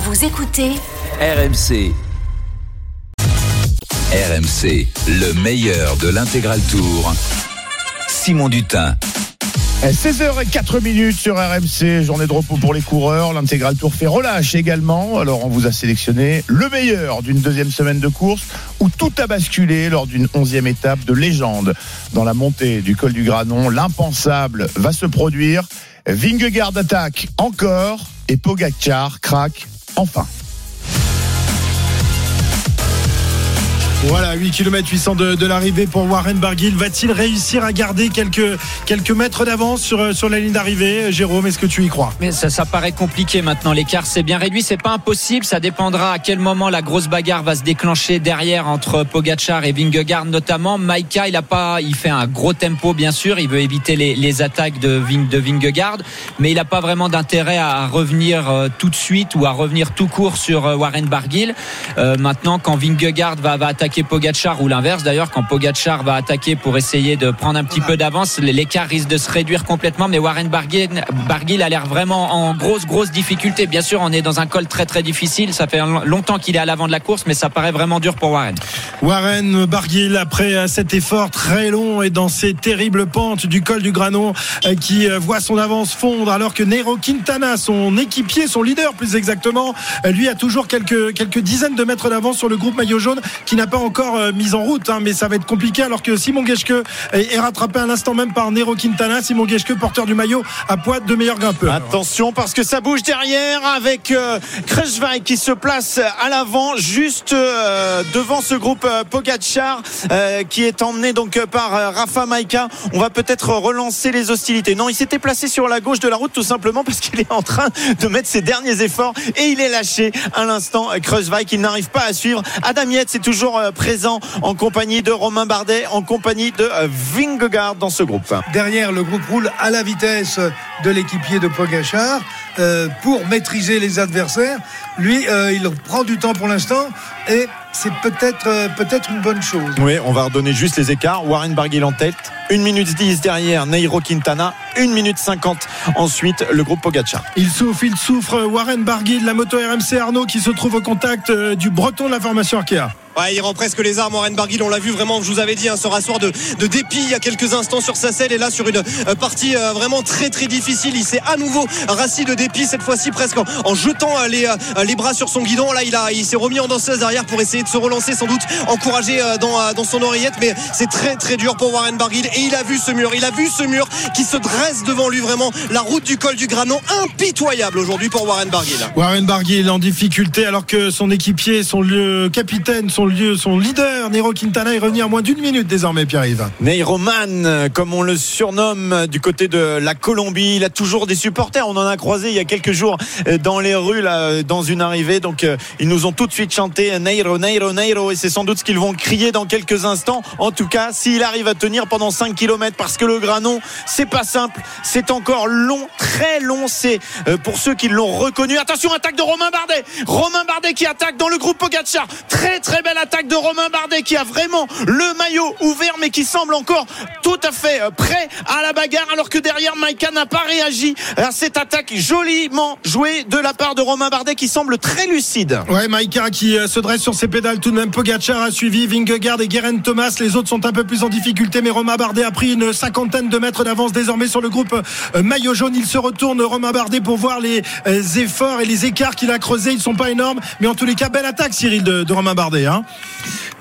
Vous écoutez RMC. RMC, le meilleur de l'intégral tour. Simon Dutin. 16h04 minutes sur RMC, journée de repos pour les coureurs. L'intégral tour fait relâche également. Alors on vous a sélectionné le meilleur d'une deuxième semaine de course où tout a basculé lors d'une onzième étape de légende. Dans la montée du col du Granon, l'impensable va se produire. Vingegaard attaque encore et Pogacar craque enfin. Voilà, 8 km 800 de, de l'arrivée pour Warren Barguil. Va-t-il réussir à garder quelques, quelques mètres d'avance sur, sur la ligne d'arrivée Jérôme, est-ce que tu y crois? Mais ça, paraît compliqué maintenant. L'écart s'est bien réduit. C'est pas impossible. Ça dépendra à quel moment la grosse bagarre va se déclencher derrière entre Pogachar et Vingegaard notamment. Maika, il a pas, il fait un gros tempo bien sûr. Il veut éviter les, attaques de, Ving, Vingegaard, mais il n'a pas vraiment d'intérêt à revenir euh, tout de suite ou à revenir tout court sur euh, Warren Barguil. Euh, maintenant, quand Vingegaard va, va attaquer Pogachar ou l'inverse. D'ailleurs quand Pogachar va attaquer pour essayer de prendre un petit peu d'avance l'écart risque de se réduire complètement. Mais Warren Barguil, Barguil a l'air vraiment en grosse grosse difficulté. Bien sûr on est dans un col très très difficile. Ça fait longtemps qu'il est à l'avant de la course mais ça paraît vraiment dur pour Warren. Warren Barguil après cet effort très long et dans ces terribles pentes du col du Granon qui voit son avance fondre alors que Nero Quintana son équipier son leader plus exactement lui a toujours quelques, quelques dizaines de mètres d'avance sur le groupe maillot jaune qui n'a pas encore euh, mise en route, hein, mais ça va être compliqué alors que Simon Geschke est rattrapé à l'instant même par Nero Quintana. Simon Geschke, porteur du maillot, à poids de meilleur grimpeur. Attention parce que ça bouge derrière avec euh, qui se place à l'avant, juste euh, devant ce groupe euh, euh, qui est emmené donc par Rafa Maika. On va peut-être relancer les hostilités. Non, il s'était placé sur la gauche de la route tout simplement parce qu'il est en train de mettre ses derniers efforts et il est lâché à l'instant. Kruijswijk, il n'arrive pas à suivre. Adam Yates est toujours présent en compagnie de Romain Bardet, en compagnie de euh, Vingegaard dans ce groupe. Derrière, le groupe roule à la vitesse de l'équipier de Pogachar euh, pour maîtriser les adversaires. Lui, euh, il prend du temps pour l'instant et c'est peut-être euh, peut-être une bonne chose. Oui, on va redonner juste les écarts. Warren Barguil en tête, 1 minute 10 derrière Nairo Quintana, 1 minute 50 ensuite le groupe Pogacar. Il souffre, il souffre. Warren Barguil, la moto RMC Arnaud qui se trouve au contact du breton de la formation Arkea. Il rend presque les armes. Warren Barguil, on l'a vu vraiment, je vous avais dit, hein, se rasseoir de, dépit il y a quelques instants sur sa selle et là sur une euh, partie euh, vraiment très très difficile. Il s'est à nouveau rassis de dépit, cette fois-ci presque en, jetant euh, les, bras sur son guidon. Là, il, s'est remis en danseuse derrière pour essayer de se relancer, sans doute encouragé dans, dans son oreillette. Mais c'est très très dur pour Warren Barguil et il a vu ce mur. Il a vu ce mur qui se dresse devant lui, vraiment la route du col du Granon. Impitoyable aujourd'hui pour Warren Barguil. Warren Barguil en difficulté alors que son équipier, son lieu capitaine, son lieu, son leader, Nero Quintana est revenu à moins d'une minute désormais, Pierre-Yves. Neyroman, comme on le surnomme du côté de la Colombie, il a toujours des supporters. On en a croisé il y a quelques jours euh, dans les rues, là, dans une arrivée. Donc, euh, ils nous ont tout de suite chanté Neiro, Neiro, Neiro. Et c'est sans doute ce qu'ils vont crier dans quelques instants. En tout cas, s'il arrive à tenir pendant 5 km, parce que le granon, c'est pas simple. C'est encore long, très long. C'est euh, pour ceux qui l'ont reconnu. Attention, attaque de Romain Bardet. Romain Bardet qui attaque dans le groupe Pogacar. Très, très belle attaque de Romain Bardet qui a vraiment le maillot ouvert, mais qui semble encore tout à fait euh, prêt à la bagarre, alors que derrière, Maïka n'a pas réagi à cette attaque joliment jouée de la part de Romain Bardet qui semble très lucide. Ouais, Maïka qui euh, se dresse sur ses pédales tout de même. Pogacar a suivi Vingegaard et Guerin Thomas. Les autres sont un peu plus en difficulté, mais Romain Bardet a pris une cinquantaine de mètres d'avance désormais sur le groupe euh, maillot jaune. Il se retourne, Romain Bardet, pour voir les efforts et les écarts qu'il a creusés. Ils sont pas énormes, mais en tous les cas, belle attaque, Cyril, de, de Romain Bardet. Hein.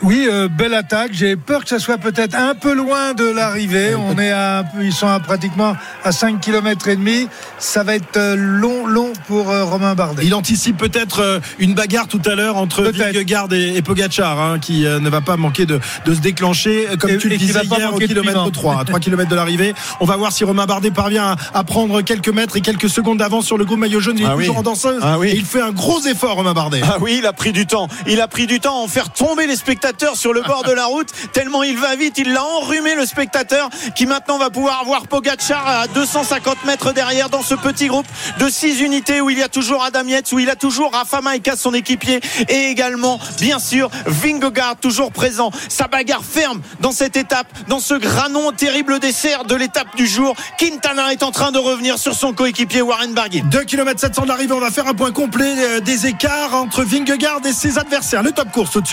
Oui, euh, belle attaque. J'ai peur que ça soit peut-être un peu loin de l'arrivée. On est à un peu, ils sont à pratiquement à 5 km et demi. Ça va être euh, long, long pour euh, Romain Bardet. Il anticipe peut-être une bagarre tout à l'heure entre. Vingegaard et, et Pogacar, hein, qui euh, ne va pas manquer de, de se déclencher, comme Et- tu le disais hier, au kilomètre piment. 3, à 3 km de l'arrivée. On va voir si Romain Bardet parvient à, à prendre quelques mètres et quelques secondes d'avance sur le groupe maillot jaune. Il est Ah oui. toujours en danseuse. Ah oui. Et il fait un gros effort, Romain Bardet. Ah oui, il a pris du temps. Il a pris du temps à en faire tomber les spectateurs sur le bord de la route. Tellement il va vite, il l'a enrhumé le spectateur qui maintenant va pouvoir voir Pogacar à 250 mètres derrière dans ce petit groupe de 6 unités où il y a toujours Adam Yates, où il a toujours Rafa Maïka, son équipier, et également, bien sûr, Vingegaard toujours présent. Sa bagarre ferme dans cette étape, dans ce granon terrible dessert de l'étape du jour. Quintana est en train de revenir sur son coéquipier Warren Barguil. 2 km 700 de l'arrivée, on va faire un point complet euh, des écarts entre Vingegaard et ses adversaires. Le top course de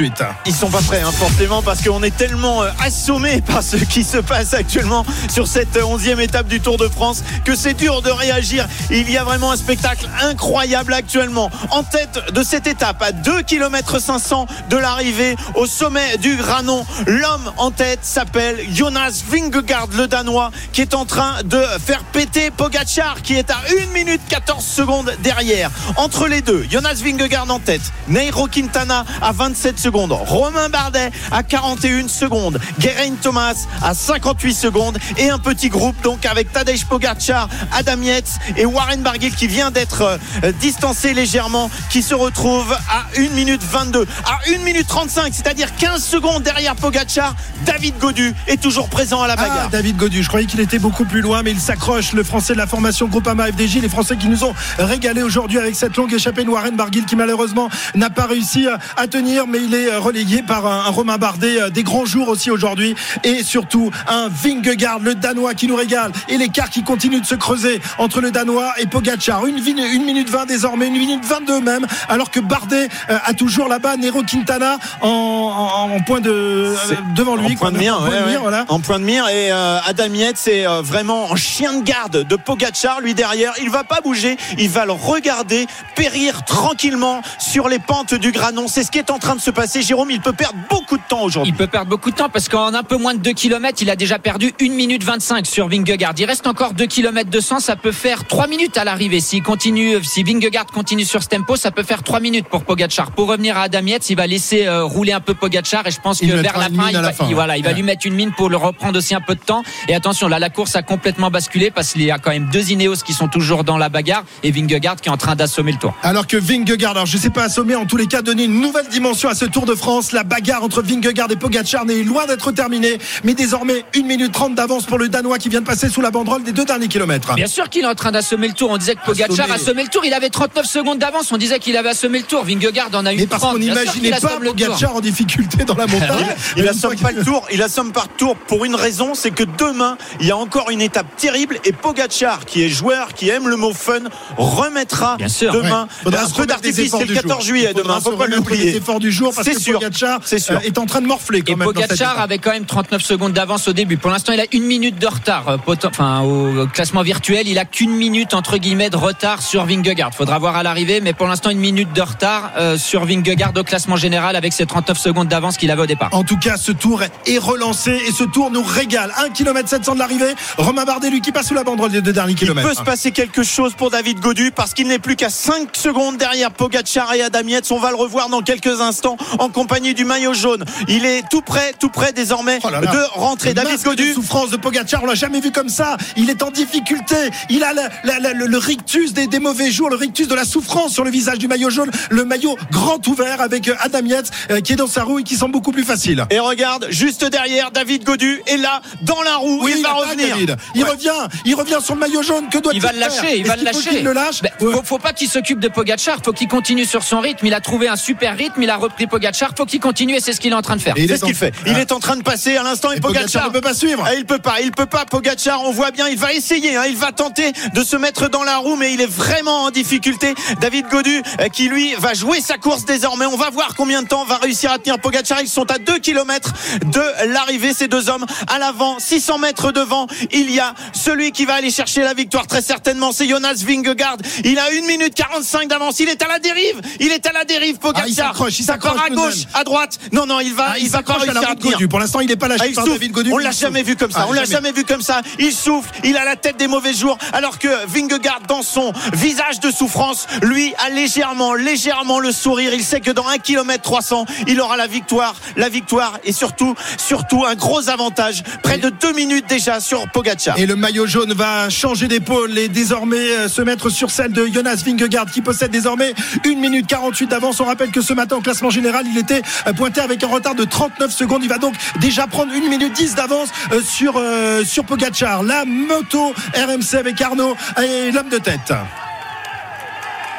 Ils sont pas prêts, hein, forcément, parce qu'on est tellement euh, assommé par ce qui se passe actuellement sur cette onzième étape du Tour de France que c'est dur de réagir. Il y a vraiment un spectacle incroyable actuellement. En tête de cette étape, à 2 km 500 de l'arrivée au sommet du Granon, l'homme en tête s'appelle Jonas Vingegaard, le Danois, qui est en train de faire péter Pogacar, qui est à 1 minute 14 secondes derrière. Entre les deux, Jonas Vingegaard en tête, Nairo Quintana à 27 secondes, Romain Bardet à 41 secondes, Geraint Thomas à 58 secondes. Et un petit groupe donc avec Tadej Pogacar, Adam Yates et Warren Barguil qui vient d'être euh, distancé légèrement qui se retrouve à 1 minute 22 à 1 minute 35 c'est-à-dire 15 secondes derrière Pogacar David Godu est toujours présent à la Ah, bagarre David Godu, je croyais qu'il était beaucoup plus loin, mais il s'accroche, le français de la formation Groupama FDJ, les français qui nous ont régalé aujourd'hui avec cette longue échappée de Warren Barguil qui malheureusement n'a pas réussi à- à tenir, mais il est euh, relayé par un, un Romain Bardet euh, des grands jours aussi aujourd'hui, et surtout un Vingegaard, le Danois qui nous régale, et l'écart qui continue de se creuser entre le Danois et Pogacar. Une, minute 20 désormais, une minute 22 même, alors que Bardet euh, a toujours là-bas Nero Quintana en, en- en point de euh, devant lui. en point de mire, En point de ouais, mire, ouais. voilà. En point de mire et euh, Adam Yates c'est euh, vraiment en chien de garde de Pogacar lui derrière. Il va pas bouger, il va le regarder périr tranquillement sur les pentes du Granon. C'est ce qui est en train de se passer. Jérôme, il peut perdre beaucoup de temps aujourd'hui. Il peut perdre beaucoup de temps parce qu'en un peu moins de 2 km, il a déjà perdu 1 minute 25 sur Vingegaard. Il reste encore 2 km 200, ça peut faire 3 minutes à l'arrivée. S'il continue, si Vingegaard continue sur ce tempo, ça peut faire 3 minutes pour Pogacar. Pour revenir à Adam Yates, il va laisser euh, rouler un peu Pogacar et je pense Il que vers la fin, mine il va, la fin, il- voilà, il va ouais. lui mettre une mine pour le reprendre aussi un peu de temps. Et attention, là, la course a complètement basculé parce qu'il y a quand même deux Ineos qui sont toujours dans la bagarre et Vingegaard qui est en train d'assommer le tour. Alors que Vingegaard, alors je sais pas assommer, en tous les cas donner une nouvelle dimension à ce Tour de France. La bagarre entre Vingegaard et Pogacar n'est loin d'être terminée, mais désormais 1 minute 30 d'avance pour le Danois qui vient de passer sous la banderole des deux derniers kilomètres. Bien sûr qu'il est en train d'assommer le tour. On disait que Pogacar Assommer. assommait le tour. Il avait 39 secondes d'avance. On disait qu'il avait assommé le tour. Vingegaard en a eu Mais parce 30. qu'on n'imaginait pas. Pogacar en difficulté dans la montagne. Il Une assomme pas le tour, il assomme par tour pour une raison, c'est que demain, il y a encore une étape terrible et Pogacar, qui est joueur, qui aime le mot fun, remettra Bien sûr, demain Ouais. Un des d'artifice, c'est le du 14 jour. juillet Il demain, faut pas l'oublier. des efforts du jour parce C'est sûr, Pogacar c'est sûr. euh, est en train de morfler quand Et même. dans cette Pogacar avait quand même 39 secondes d'avance au début. Pour l'instant, il a une minute de retard. euh, Enfin, au classement virtuel, il a qu'une minute entre guillemets de retard sur Vingegaard. Faudra voir à l'arrivée, mais pour l'instant, une minute de retard euh, sur Vingegaard au classement général avec ses 39 secondes d'avance qu'il avait au départ. En tout cas, ce tour est relancé et ce tour nous régale. 1 km 700 de l'arrivée. Romain Bardet, lui, qui passe sous la banderole des deux derniers Il kilomètres. peut se passer quelque chose pour David Godu parce qu'il n'est plus qu'à 5 secondes derrière Pogacar et Adam Yates. On va le revoir dans quelques instants en compagnie du maillot jaune. Il est tout près, tout près désormais Oh là là. de rentrer. Le David Godu. souffrance de Pogacar, on l'a jamais vu comme ça. Il est en difficulté. Il a la- la- la- le, le rictus des, des mauvais jours, le rictus de la souffrance sur le visage du maillot jaune. Le maillot grand ouvert avec euh, Adam Yates euh, qui est dans sa roue et qui semble beaucoup plus facile. Et regarde, juste derrière, David Godu est là, dans la roue. il va revenir. David. Il Ouais. revient. Il revient sur le maillot jaune. Que doit-il Il va le faire lâcher, il va le lâcher. qu'il le lâche. Ben, Ouais. faut, faut pas qu'il s'occupe de Pogacar, faut qu'il continue sur son rythme. Il a trouvé un super rythme, il a repris Pogacar, faut qu'il continue et c'est ce qu'il est en train de faire. Il C'est est ce qu'il en- fait. Il est en train de passer à l'instant et, Et Pogacar ne peut pas suivre. Il peut pas, il peut pas. Pogacar, on voit bien, il va essayer, hein, il va tenter de se mettre dans la roue, mais il est vraiment en difficulté. David Godu, euh, qui lui va jouer sa course désormais. On va voir combien de temps va réussir à tenir Pogacar. Ils sont à 2 km de l'arrivée, ces deux hommes à l'avant, 600 mètres devant. Il y a celui qui va aller chercher la victoire très certainement, c'est Jonas Vingegaard. Il a 1 minute 45 d'avance. Il est à la dérive. Il est à la dérive, Pogacar. Ah, il s'accroche, il s'accroche de gauche, à droite. Non, non, il va, Ah, il, va pas réussir à tenir. Pour l'instant, il n'est pas lâché Ah, par. David Godu. On mais l'a jamais vu comme ça. Ah, on l'a jamais. jamais vu comme ça. Il souffle. Il a la tête des mauvais jours. Alors que Vingegaard, dans son visage de souffrance, lui a légèrement, légèrement le sourire. Il sait que dans 1 km 300, il aura la victoire, la victoire et surtout, surtout un gros avantage. Près de deux minutes déjà sur Pogacar. Et le maillot jaune va changer d'épaule et désormais euh, se mettre sur celle de Jonas Vingegaard qui possède désormais 1 minute 48 d'avance. On rappelle que ce matin au classement général, il était euh, pointé avec un retard de 39 secondes. Il va donc déjà prendre 1 minute 10 d'avance euh, sur, euh, sur Pogacar. La moto RMC avec Arnaud et l'homme de tête.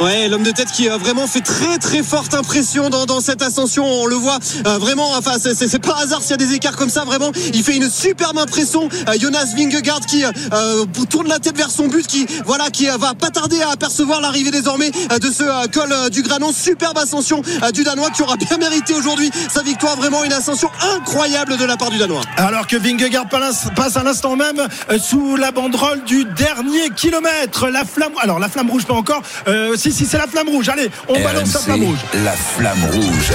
Ouais, l'homme de tête qui a vraiment fait très très forte impression dans, dans cette ascension. On le voit euh, vraiment. Enfin, c'est- pas hasard s'il y a des écarts comme ça. Vraiment, il fait une superbe impression. Euh, Jonas Vingegaard qui euh, tourne la tête vers son but, qui voilà, qui euh, va pas tarder à apercevoir l'arrivée désormais euh, de ce euh, col euh, du Granon. Superbe ascension euh, du Danois qui aura bien mérité aujourd'hui sa victoire. Vraiment une ascension incroyable de la part du Danois. Alors que Vingegaard passe à l'instant même euh, sous la banderole du dernier kilomètre. La flamme, alors la flamme rouge pas encore. Si si c'est la flamme rouge. Allez, on balance la flamme rouge. la flamme rouge.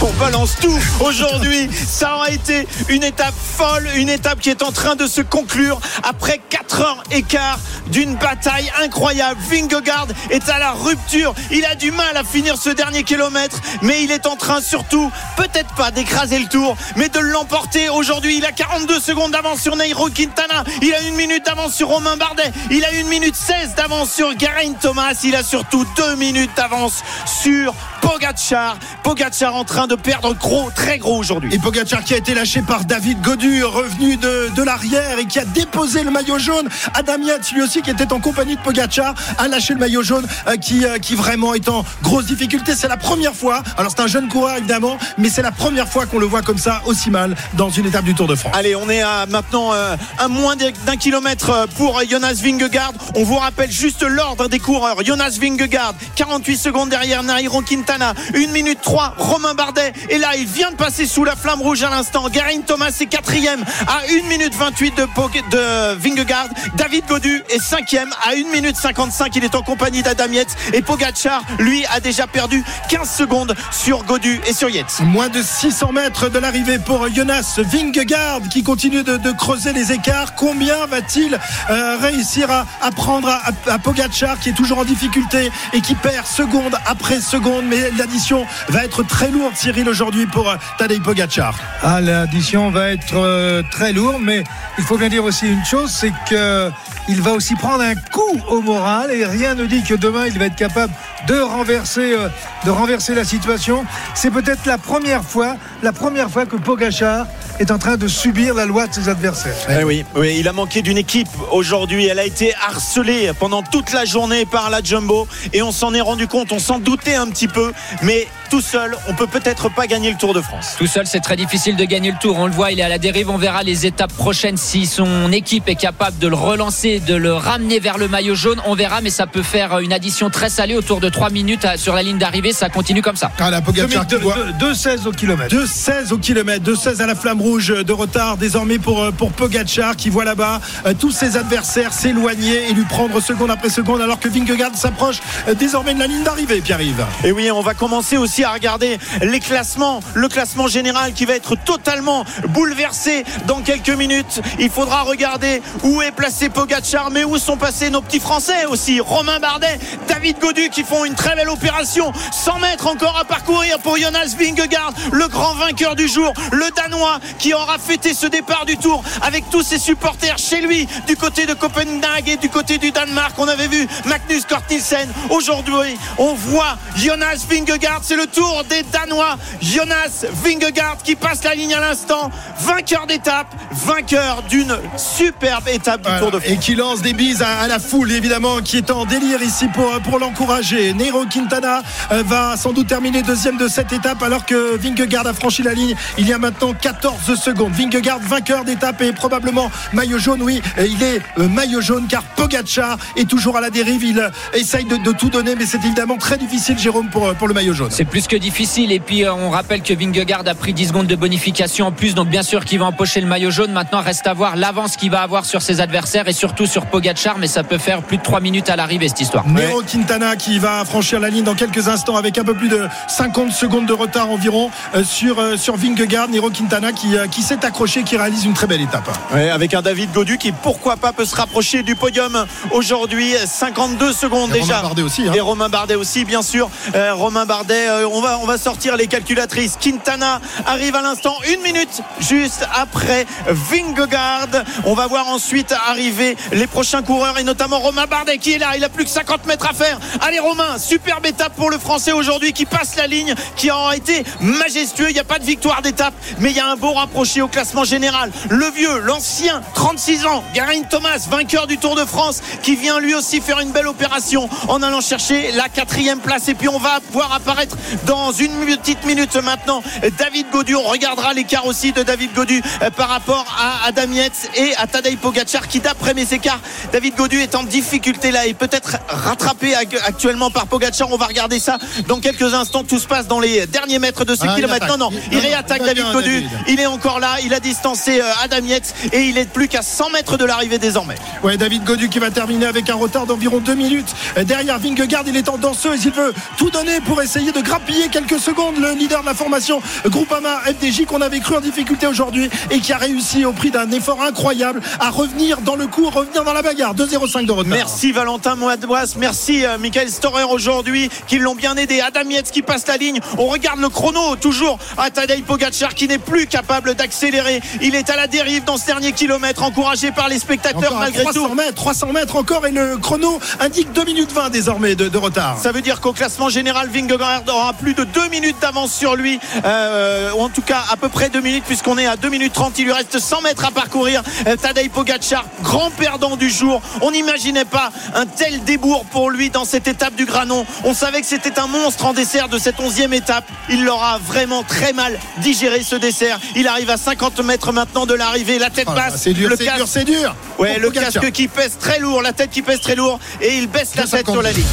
On balance tout aujourd'hui. Ça aura été une étape folle, une étape qui est en train de se conclure après 4 heures et quart d'une bataille incroyable. Vingegaard est à la rupture. Il a du mal à finir ce dernier kilomètre, mais il est en train surtout, peut-être pas d'écraser le tour, mais de l'emporter aujourd'hui. Il a 42 secondes d'avance sur Nairo Quintana. Il a une minute d'avance sur Romain Bardet. Il a une minute 16 d'avance sur Geraint Thomas. Il a surtout deux minutes d'avance sur Pogacar. Pogacar en train de perdre gros, très gros aujourd'hui. Et Pogacar qui a été lâché par David Godu, revenu de, de l'arrière et qui a déposé le maillot jaune. Adam Yates, lui aussi, qui était en compagnie de Pogacar, a lâché le maillot jaune euh, qui, euh, qui vraiment est en grosse difficulté. C'est la première fois, alors c'est un jeune coureur évidemment, mais c'est la première fois qu'on le voit comme ça, aussi mal, dans une étape du Tour de France. Allez, on est à maintenant euh, à moins d'un kilomètre pour Jonas Vingegaard. On vous rappelle juste l'ordre des coureurs. Jonas Vingegaard, 48 secondes derrière Nairo Quintana, 1 minute 3, Romain Bardet. Et là, il vient de passer sous la flamme rouge à l'instant. Geraint Thomas est quatrième à 1 minute 28 de, de Vingegaard. David Godu est cinquième à 1 minute 55. Il est en compagnie d'Adam Yates. Et Pogacar, lui, a déjà perdu 15 secondes sur Godu et sur Yates. Moins de 600 mètres de l'arrivée pour Jonas Vingegaard qui continue de, creuser les écarts. Combien va-t-il euh, réussir à, à prendre à, à Pogacar qui est toujours en difficulté et qui perd seconde après seconde Mais l'addition va être très lourde, Cyril, aujourd'hui pour euh, Tadej Pogacar. Ah, l'addition va être euh, très lourde, mais il faut bien dire aussi une chose, c'est que il va aussi prendre un coup au moral et rien ne dit que demain il va être capable de renverser, euh, de renverser la situation. C'est peut-être la première fois, la première fois que Pogachar est en train de subir la loi de ses adversaires. Eh oui, oui, il a manqué d'une équipe aujourd'hui. Elle a été harcelée pendant toute la journée par la Jumbo et on s'en est rendu compte, on s'en doutait un petit peu, mais tout seul, on peut peut-être pas gagner le Tour de France. Tout seul, c'est très difficile de gagner le tour. On le voit, il est à la dérive. On verra les étapes prochaines si son équipe est capable de le relancer, de le ramener vers le maillot jaune. On verra, mais ça peut faire une addition très salée autour de 3 minutes sur la ligne d'arrivée. Ça continue comme ça. Ah, la Pogacar qui voit 2-16 au kilomètre. 2-16 au kilomètre, 2-16 à la flamme rouge de retard désormais pour, euh, pour Pogacar qui voit là-bas euh, tous ses adversaires s'éloigner et lui prendre seconde après seconde alors que Vingegaard s'approche euh, désormais de la ligne d'arrivée, Pierre-Yves. Et oui, on va commencer aussi à regarder les classements, le classement général qui va être totalement bouleversé dans quelques minutes. Il faudra regarder où est placé Pogacar, mais où sont passés nos petits Français aussi. Romain Bardet, David Godu qui font une très belle opération. 100 mètres encore à parcourir pour Jonas Vingegaard, le grand vainqueur du jour, le Danois qui aura fêté ce départ du Tour avec tous ses supporters chez lui du côté de Copenhague et du côté du Danemark. On avait vu Magnus Cort Nielsen. Aujourd'hui, on voit Jonas Vingegaard. C'est le tour des Danois. Jonas Vingegaard qui passe la ligne à l'instant. Vainqueur d'étape, vainqueur d'une superbe étape du Voilà. Tour de France. Et qui lance des bises à, à la foule, évidemment, qui est en délire ici pour, pour l'encourager. Nero Quintana euh, va sans doute terminer deuxième de cette étape, alors que Vingegaard a franchi la ligne il y a maintenant 14 secondes. Vingegaard, vainqueur d'étape et probablement maillot jaune, oui, il est euh, maillot jaune car Pogacar est toujours à la dérive. Il euh, essaye de, de tout donner, mais c'est évidemment très difficile, Jérôme, pour, pour le maillot jaune. C'est plus que difficile. Et puis, euh, on rappelle que Vingegaard a pris 10 secondes de bonification en plus. Donc, bien sûr qu'il va empocher le maillot jaune. Maintenant, reste à voir l'avance qu'il va avoir sur ses adversaires et surtout sur Pogacar. Mais ça peut faire plus de 3 minutes à l'arrivée, cette histoire. Nero Quintana qui va franchir la ligne dans quelques instants avec un peu plus de 50 secondes de retard environ euh, sur, euh, sur Vingegaard. Nero Quintana qui, qui s'est accroché, qui réalise une très belle étape. Ouais, avec un David Godu qui pourquoi pas peut se rapprocher du podium aujourd'hui 52 secondes Et déjà Romain Bardet aussi, hein. et Romain Bardet aussi bien sûr Euh, Romain Bardet euh, on va sortir les calculatrices. Quintana arrive à l'instant une minute juste après Vingegaard. On va voir ensuite arriver les prochains coureurs et notamment Romain Bardet qui est là. Il a plus que 50 mètres à faire. Allez Romain superbe étape pour le français aujourd'hui qui passe la ligne qui aura été majestueux. Il n'y a pas de victoire d'étape mais il y a un beau rapproché au classement général. Le vieux l'ancien 36 ans Garin Thomas vainqueur du Tour de France qui vient lui aussi faire une belle opération en allant chercher la quatrième place. Et puis on va voir apparaître dans une petite minute maintenant David Godu on regardera l'écart aussi de David Godu euh, par rapport à Adam Yates et à Tadej Pogacar qui d'après mes écarts David Godu est en difficulté là et peut-être rattrapé ac- actuellement par Pogacar on va regarder ça dans quelques instants tout se passe dans les derniers mètres de ce Ah, il kilomètre non attaque. non Il- il réattaque il David bien, Godu David. il est encore là il a distancé euh, Adam Yates et il est plus qu'à 100 mètres de l'arrivée désormais Ouais, David Godu qui va terminer avec un retard d'environ deux minutes. Euh, Derrière Vingegaard, il est en danseuse. Il veut tout donner pour essayer de grappiller quelques secondes. Le leader de la formation Groupama FDJ qu'on avait cru en difficulté aujourd'hui et qui a réussi au prix d'un effort incroyable à revenir dans le coup, revenir dans la bagarre. 2,05 de retard. Merci Valentin Moadouas, merci euh, Michael Storer aujourd'hui qui l'ont bien aidé. Adam Yates qui passe la ligne. On regarde le chrono toujours à Tadej Pogacar qui n'est plus capable d'accélérer. Il est à la dérive dans ce dernier kilomètre, encouragé par les spectateurs Encore malgré 300 tout. mètres, 300 mètres encore et le chrono indique 2 minutes 20 désormais de, de retard. Ça veut dire qu'au classement général, Vingegaard aura plus de 2 minutes d'avance sur lui, euh, ou en tout cas à peu près 2 minutes, puisqu'on est à 2 minutes 30. Il lui reste 100 mètres à parcourir. Euh, Tadej Pogacar, grand perdant du jour. On n'imaginait pas un tel débours pour lui dans cette étape du Granon. On savait que c'était un monstre en dessert de cette 11e étape. Il l'aura vraiment très mal digéré ce dessert. Il arrive à 50 mètres maintenant de l'arrivée. La tête là, basse, c'est dur, le c'est casque- dur, c'est dur. Ouais, le Pogacar. casque qui pèse très lourd, la tête qui pèse très lourd, et il baisse la tête sur la ligne.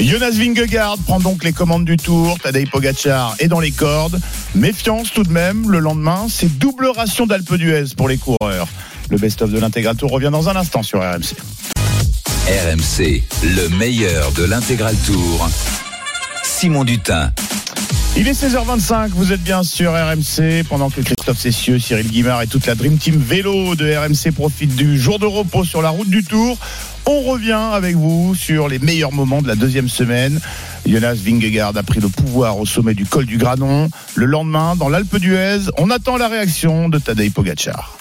Jonas Vingegaard prend donc les commandes du tour. Tadej Pogacar est dans les cordes. Méfiance tout de même. Le lendemain, c'est double ration d'Alpe d'Huez pour les coureurs. Le best-of de l'intégral tour revient dans un instant sur RMC. RMC, le meilleur de l'intégral tour. Simon Dutin. Il est 16h25, vous êtes bien sur RMC, pendant que Christophe Cessieux, Cyril Guimard et toute la Dream Team vélo de RMC profitent du jour de repos sur la route du Tour. On revient avec vous sur les meilleurs moments de la deuxième semaine. Jonas Vingegaard a pris le pouvoir au sommet du col du Granon. Le lendemain, dans l'Alpe d'Huez, on attend la réaction de Tadej Pogacar.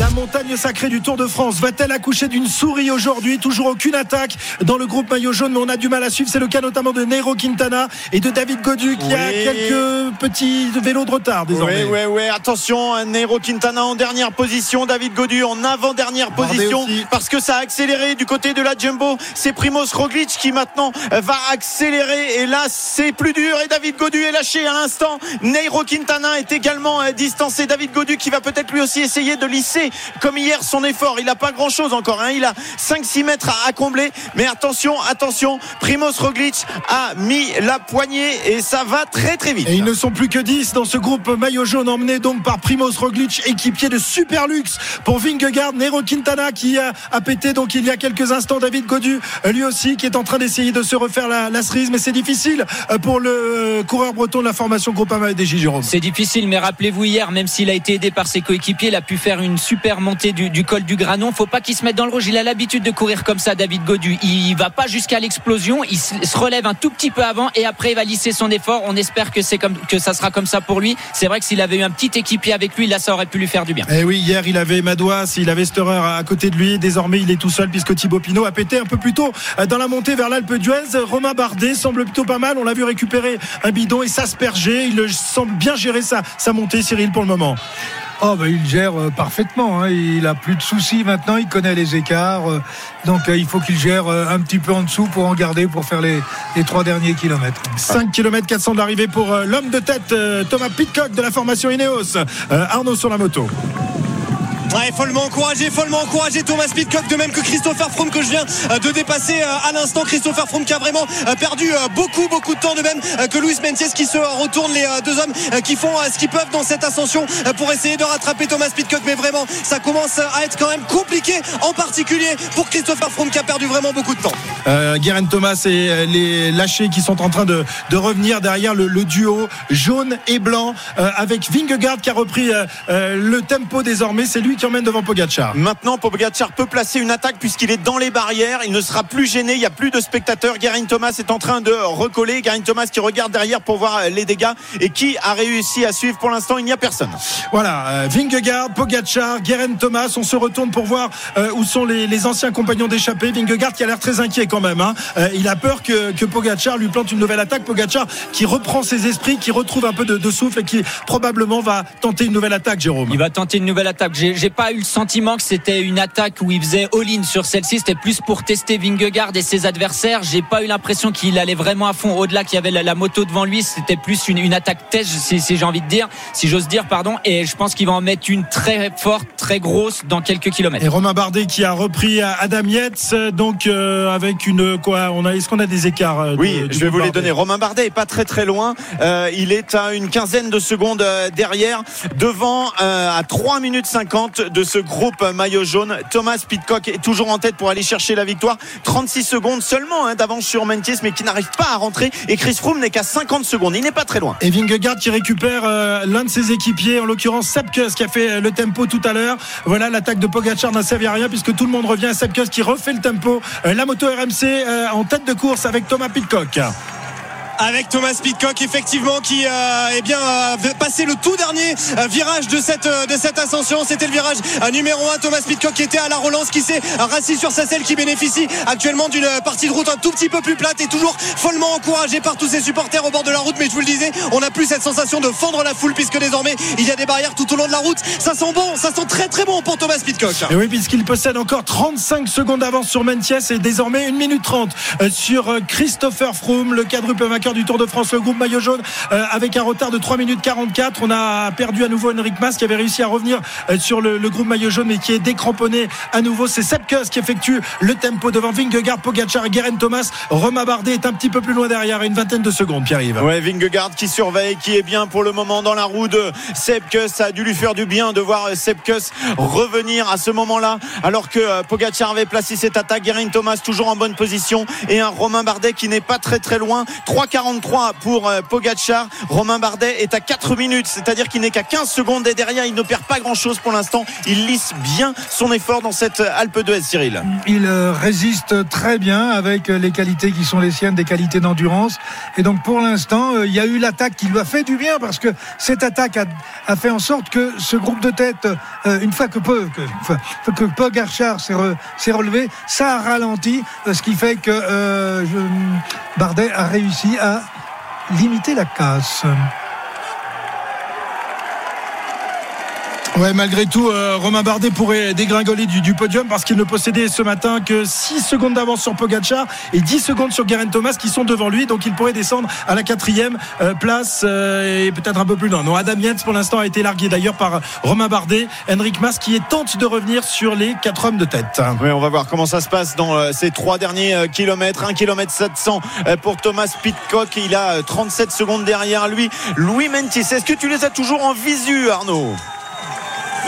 La montagne sacrée du Tour de France va-t-elle accoucher d'une souris aujourd'hui? Toujours aucune attaque dans le groupe maillot jaune, mais on a du mal à suivre. C'est le cas notamment de Nero Quintana et de David Godu qui a quelques petits vélos de retard désormais. Oui, oui, oui. Attention, Nero Quintana en dernière position, David Godu en avant-dernière position parce que ça a accéléré du côté de la Jumbo. C'est Primoz Roglic qui maintenant va accélérer et là c'est plus dur et David Godu est lâché à l'instant. Nero Quintana est également euh, distancé. David Godu qui va peut-être lui aussi essayer de lisser comme hier son effort. Il n'a pas grand chose encore. hein. Il a 5-6 mètres à, à combler. Mais attention, attention, Primoz Roglic a mis la poignée et ça va très très vite. Et ils ne sont plus que 10 dans ce groupe maillot jaune emmené donc par Primoz Roglic, équipier de super luxe pour Vingegaard, Nero Quintana qui a, a pété donc il y a quelques instants, David Godu euh, lui aussi qui est en train d'essayer de se refaire la, la cerise, mais c'est difficile euh, pour le euh, coureur breton de la formation Groupama et des Jérôme. C'est difficile, mais rappelez-vous hier, même s'il a été aidé par ses coéquipiers, il a pu faire une super montée du, du col du Granon. Faut pas qu'il se mette dans le rouge. Il a l'habitude de courir comme ça, David Godu. Il va pas jusqu'à l'explosion. Il se relève un tout petit peu avant et après il va lisser son effort. On espère que c'est comme que ça sera comme ça pour lui. C'est vrai que s'il avait eu un petit équipier avec lui, là, ça aurait pu lui faire du bien. Eh oui, hier il avait Madouas, il avait Storer à côté de lui. Désormais, il est tout seul puisque Thibaut Pinot a pété un peu plus tôt euh, dans la montée vers l'Alpe d'Huez. Romain Bardet semble plutôt pas mal. On l'a vu récupérer un bidon et s'asperger. Il semble bien gérer sa, sa montée, Cyril, pour le moment. Oh, bah, il gère euh, parfaitement. hein. Il a plus de soucis maintenant. Il connaît les écarts. euh, donc, euh, il faut qu'il gère un petit peu en dessous pour en garder pour faire les, trois derniers kilomètres. 5 km 400 de l'arrivée pour l'homme de tête Thomas Pitcock de la formation Ineos. Arnaud sur la moto. Follement encouragé, follement encouragé Thomas Pitcock, de même que Christopher Froome que je viens euh, de dépasser euh, à l'instant. Christopher Froome qui a vraiment euh, perdu beaucoup, beaucoup de temps, de même que Luis Mentiès qui se retourne, les deux hommes qui font ce qu'ils peuvent dans cette ascension pour essayer de rattraper Thomas Pitcock. Mais vraiment, ça commence à être quand même compliqué, en particulier pour Christopher Froome qui a perdu vraiment beaucoup de temps. Euh, Guérin Thomas et les lâchés qui sont en train de, revenir derrière le, le, duo jaune et blanc avec Vingegaard qui a repris le tempo désormais. C'est lui qui emmène devant Pogacar. Maintenant, Pogacar peut placer une attaque puisqu'il est dans les barrières. Il ne sera plus gêné. Il n'y a plus de spectateurs. Guerin Thomas est en train de recoller. Guerin Thomas qui regarde derrière pour voir les dégâts et qui a réussi à suivre. Pour l'instant, il n'y a personne. Voilà, euh, Vingegaard, Pogacar, Guerin Thomas. On se retourne pour voir euh, où sont les, anciens compagnons d'échappée. Vingegaard qui a l'air très inquiet quand même. Hein. Euh, il a peur que, que Pogacar lui plante une nouvelle attaque. Pogacar qui reprend ses esprits, qui retrouve un peu de, de souffle et qui probablement va tenter une nouvelle attaque, Jérôme. Il va tenter une nouvelle attaque. J'ai pas eu le sentiment que c'était une attaque où il faisait all-in sur celle-ci. C'était plus pour tester Vingegaard et ses adversaires. J'ai pas eu l'impression qu'il allait vraiment à fond au-delà, qu'il y avait la, moto devant lui. C'était plus une, attaque test, si, si j'ai envie de dire, si j'ose dire, pardon. Et je pense qu'il va en mettre une très forte, très grosse dans quelques kilomètres. Et Romain Bardet qui a repris Adam Yates, donc euh, avec une quoi On a, est-ce qu'on a des écarts euh, Oui, je vais vous les donner. Romain Bardet est pas très très loin. Euh, il est à une quinzaine de secondes derrière, devant à 3 minutes 50 de ce groupe maillot jaune. Thomas Pitcock est toujours en tête pour aller chercher la victoire. 36 secondes seulement hein, d'avance sur Mentiès, mais qui n'arrive pas à rentrer. Et Chris Froome n'est qu'à 50 secondes. Il n'est pas très loin. Et Vingegaard qui récupère euh, l'un de ses équipiers, en l'occurrence Sepkus, qui a fait euh, le tempo tout à l'heure. Voilà, l'attaque de Pogacar n'a servi à rien puisque tout le monde revient. Sepkus qui refait le tempo. Euh, la moto RMC en tête de course avec Thomas Pitcock avec Thomas Pitcock effectivement qui euh, eh bien euh, passé le tout dernier euh, virage de cette de cette ascension. C'était le virage numéro 1 Thomas Pitcock qui était à la relance qui s'est rassis sur sa selle qui bénéficie actuellement d'une partie de route un tout petit peu plus plate et toujours follement encouragé par tous ses supporters au bord de la route. Mais je vous le disais on n'a plus cette sensation de fendre la foule puisque désormais il y a des barrières tout au long de la route. Ça sent bon ça sent très très bon pour Thomas Pitcock. Et oui puisqu'il possède encore 35 secondes d'avance sur Mentiès et désormais 1 minute 30 sur Christopher Froome le quadruple vainqueur du Tour de France, le groupe maillot jaune, euh, avec un retard de 3 minutes 44. On a perdu à nouveau Henrik Mas qui avait réussi à revenir euh, sur le, groupe maillot jaune, mais qui est décramponné à nouveau. C'est Sepkus qui effectue le tempo devant Vingegaard, Pogacar et Guerin Thomas. Romain Bardet est un petit peu plus loin derrière, une vingtaine de secondes, Pierre-Yves. Ouais, Vingegaard qui surveille, qui est bien pour le moment dans la roue de Sepkus. Ça a dû lui faire du bien de voir Sepkus revenir à ce moment-là, alors que euh, Pogacar avait placé cette attaque. Guerin Thomas toujours en bonne position et un Romain Bardet qui n'est pas très très loin. 3,43 pour euh, Pogacar. Romain Bardet est à 4 minutes, c'est-à-dire qu'il n'est qu'à 15 secondes et derrière, il ne perd pas grand-chose pour l'instant. Il lisse bien son effort dans cette Alpe d'Huez, Cyril. Il euh, résiste très bien avec les qualités qui sont les siennes, des qualités d'endurance. Et donc pour l'instant, euh, il y a eu l'attaque qui lui a fait du bien parce que cette attaque a, fait en sorte que ce groupe de tête, une fois que, que, que Pogacar s'est relevé, ça a ralenti, ce qui fait que Bardet a réussi à limiter la casse. Ouais, malgré tout, euh, Romain Bardet pourrait dégringoler du, podium parce qu'il ne possédait ce matin que 6 secondes d'avance sur Pogacar et 10 secondes sur Guerin Thomas qui sont devant lui. Donc il pourrait descendre à la quatrième euh, place euh, et peut-être un peu plus loin. Non, Adam Yates pour l'instant a été largué d'ailleurs par Romain Bardet. Henrik Mas qui tente de revenir sur les 4 hommes de tête. Oui, on va voir comment ça se passe dans ces trois derniers kilomètres. 1 km 700 pour Thomas Pitcock. Il a 37 secondes derrière lui. Louis Mentis, est-ce que tu les as toujours en visu, Arnaud?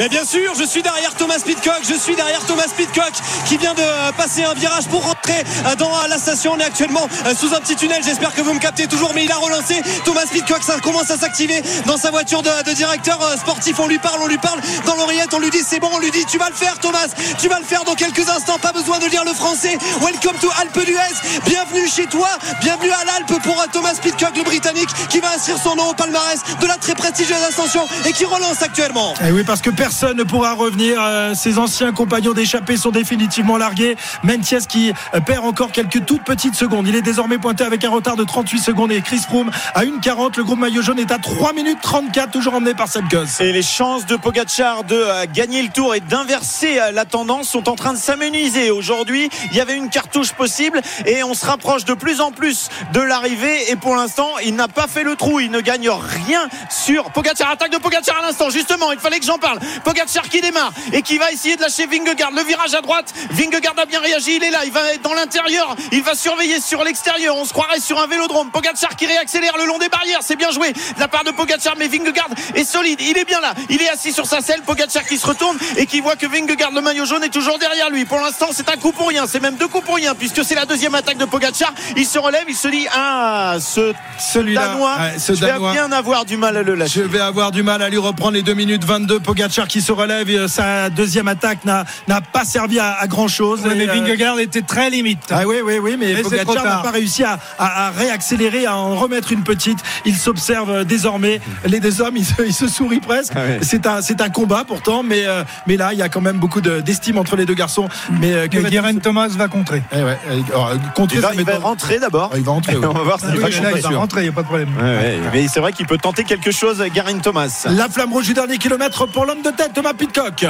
Mais bien sûr, je suis derrière Thomas Pitcock, je suis derrière Thomas Pitcock qui vient de passer un virage pour rentrer dans la station. On est actuellement sous un petit tunnel, j'espère que vous me captez toujours, mais il a relancé. Thomas Pitcock, ça commence à s'activer dans sa voiture de, directeur sportif. On lui parle, on lui parle dans l'oreillette, on lui dit c'est bon, on lui dit tu vas le faire Thomas, tu vas le faire dans quelques instants, pas besoin de lire le français. Welcome to Alpe d'Huez, bienvenue chez toi, bienvenue à l'Alpe pour Thomas Pitcock, le Britannique, qui va inscrire son nom au palmarès de la très prestigieuse ascension et qui relance actuellement. Eh oui, parce que ne pourra revenir. Euh, ses anciens compagnons d'échappée sont définitivement largués. Mentiès qui euh, perd encore quelques toutes petites secondes. Il est désormais pointé avec un retard de 38 secondes et Chris Froome à 1,40. Le groupe maillot jaune est à 3 minutes 34, toujours emmené par cette gosse. Et les chances de Pogacar de euh, gagner le tour et d'inverser la tendance sont en train de s'amenuiser. Aujourd'hui, il y avait une cartouche possible et on se rapproche de plus en plus de l'arrivée. Et pour l'instant, il n'a pas fait le trou. Il ne gagne rien sur Pogacar. Attaque de Pogacar à l'instant. Justement, il fallait que j'en parle. Pogacar qui démarre et qui va essayer de lâcher Vingegaard. Le virage à droite. Vingegaard a bien réagi. Il est là. Il va être dans l'intérieur. Il va surveiller sur l'extérieur. On se croirait sur un vélodrome. Pogacar qui réaccélère le long des barrières. C'est bien joué de la part de Pogacar. Mais Vingegaard est solide. Il est bien là. Il est assis sur sa selle. Pogacar qui se retourne et qui voit que Vingegaard, le maillot jaune, est toujours derrière lui. Pour l'instant, c'est un coup pour rien. C'est même deux coups pour rien puisque c'est la deuxième attaque de Pogacar. Il se relève. Il se dit, ah, ce Celui-là, Danois, ouais, ce je vais bien avoir du mal à le lâcher. Je vais avoir du mal à lui reprendre les 2 minutes 22. Pogacar qui se relève. et, euh, Sa deuxième attaque n'a n'a pas servi à, à grand chose. Ouais, mais Vingegaard était très limite. Ah oui, oui, oui, mais, Mais Pogacar n'a pas réussi à, à- à réaccélérer, à en remettre une petite. Il s'observe euh, désormais. Les deux hommes, ils se, ils se sourient presque. Ah ouais. C'est un, c'est un combat pourtant, mais, euh, mais là, il y a quand même beaucoup de- d'estime entre les deux garçons. Mais euh, Guérin Thomas va contrer. Eh ouais, euh, alors, contrer, Il va, il va rentrer d'abord. Il va rentrer, ouais. On va voir s'il Ah oui, là, il va rentrer, il n'y a pas de problème. Ouais, ouais. Mais c'est vrai qu'il peut tenter quelque chose, Garin Thomas. La flamme rouge du dernier kilomètre pour l'homme de tête, Thomas Pitcock.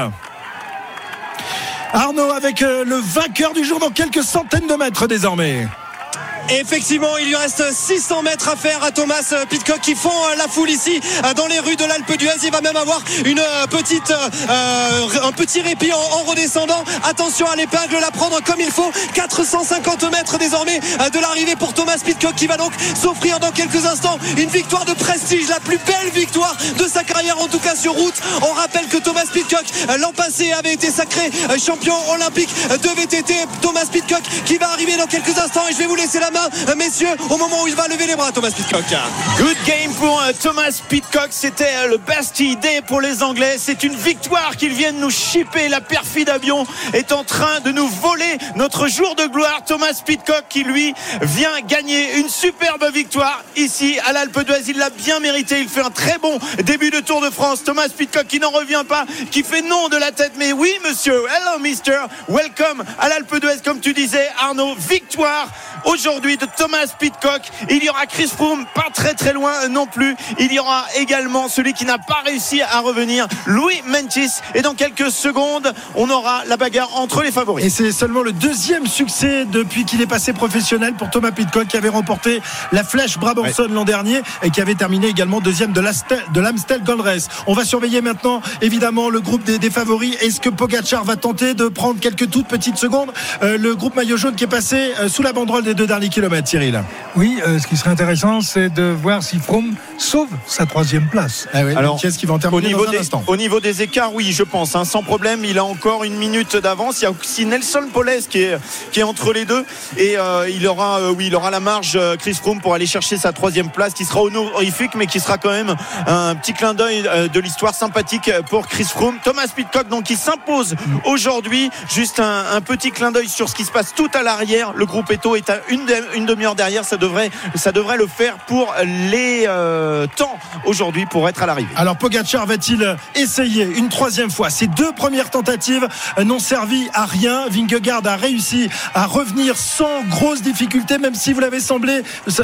Arnaud avec euh, le vainqueur du jour dans quelques centaines de mètres désormais. Effectivement, il lui reste 600 mètres à faire à Thomas Pitcock qui font euh, la foule ici euh, dans les rues de l'Alpe d'Huez. Il va même avoir euh, un petit répit en, en redescendant. Attention à l'épingle, la prendre comme il faut. 450 mètres désormais de l'arrivée pour Thomas Pitcock qui va donc s'offrir dans quelques instants une victoire de prestige, la plus belle victoire de sa carrière en tout cas sur route. On rappelle que Thomas Pitcock l'an passé avait été sacré champion olympique de VTT. Thomas Pitcock qui va arriver dans quelques instants et je vais vous laisser la euh, messieurs, au moment où il va lever les bras, Thomas Pitcock. Good game pour euh, Thomas Pitcock. C'était euh, le best idée pour les Anglais. C'est une victoire qu'ils viennent nous chipper. La perfide avion est en train de nous voler notre jour de gloire. Thomas Pitcock qui lui vient gagner une superbe victoire ici à l'Alpe d'Huez. Il l'a bien mérité. Il fait un très bon début de Tour de France. Thomas Pitcock qui n'en revient pas, qui fait non de la tête. Mais oui, monsieur. Hello, mister. Welcome à l'Alpe d'Huez, comme tu disais, Arnaud. Victoire aujourd'hui de Thomas Pitcock. Il y aura Chris Froome, pas très très loin non plus. Il y aura également celui qui n'a pas réussi à revenir, Louis Mentis. Et dans quelques secondes, on aura la bagarre entre les favoris. Et c'est seulement le deuxième succès depuis qu'il est passé professionnel pour Thomas Pitcock qui avait remporté la flèche Brabanson l'an dernier et qui avait terminé également deuxième de l'Amstel Gold Race. On va surveiller maintenant évidemment le groupe des, des favoris. Est-ce que Pogacar va tenter de prendre quelques toutes petites secondes? Euh, Le groupe maillot jaune qui est passé euh, sous la banderole des deux derniers kilomètres, Cyril. Oui, euh, ce qui serait intéressant, c'est de voir si Froome sauve sa troisième place. Ah oui, Alors, qui est-ce qui va en Au terminer niveau, dans un des, instant? au niveau des écarts, oui, je pense, hein, sans problème. Il a encore une minute d'avance. Il y a aussi Nelson Poles qui est, qui est entre les deux. Et euh, il aura, euh, oui, il aura la marge, euh, Chris Froome, pour aller chercher sa troisième place, qui sera honorifique, mais qui sera quand même un petit clin d'œil euh, de l'histoire sympathique pour Chris Froome. Thomas Pitcock, donc, qui s'impose aujourd'hui. Juste un, un petit clin d'œil sur ce qui se passe tout à l'arrière. Le groupe Eto est à une, une demi-heure derrière. Ça devrait, ça devrait le faire pour les euh, temps aujourd'hui pour être à l'arrivée. Alors Pogacar va-t-il essayer une troisième fois? Ces deux premières tentatives n'ont servi à rien. Vingegaard a réussi à revenir sans grosse difficulté, même si vous l'avez semblé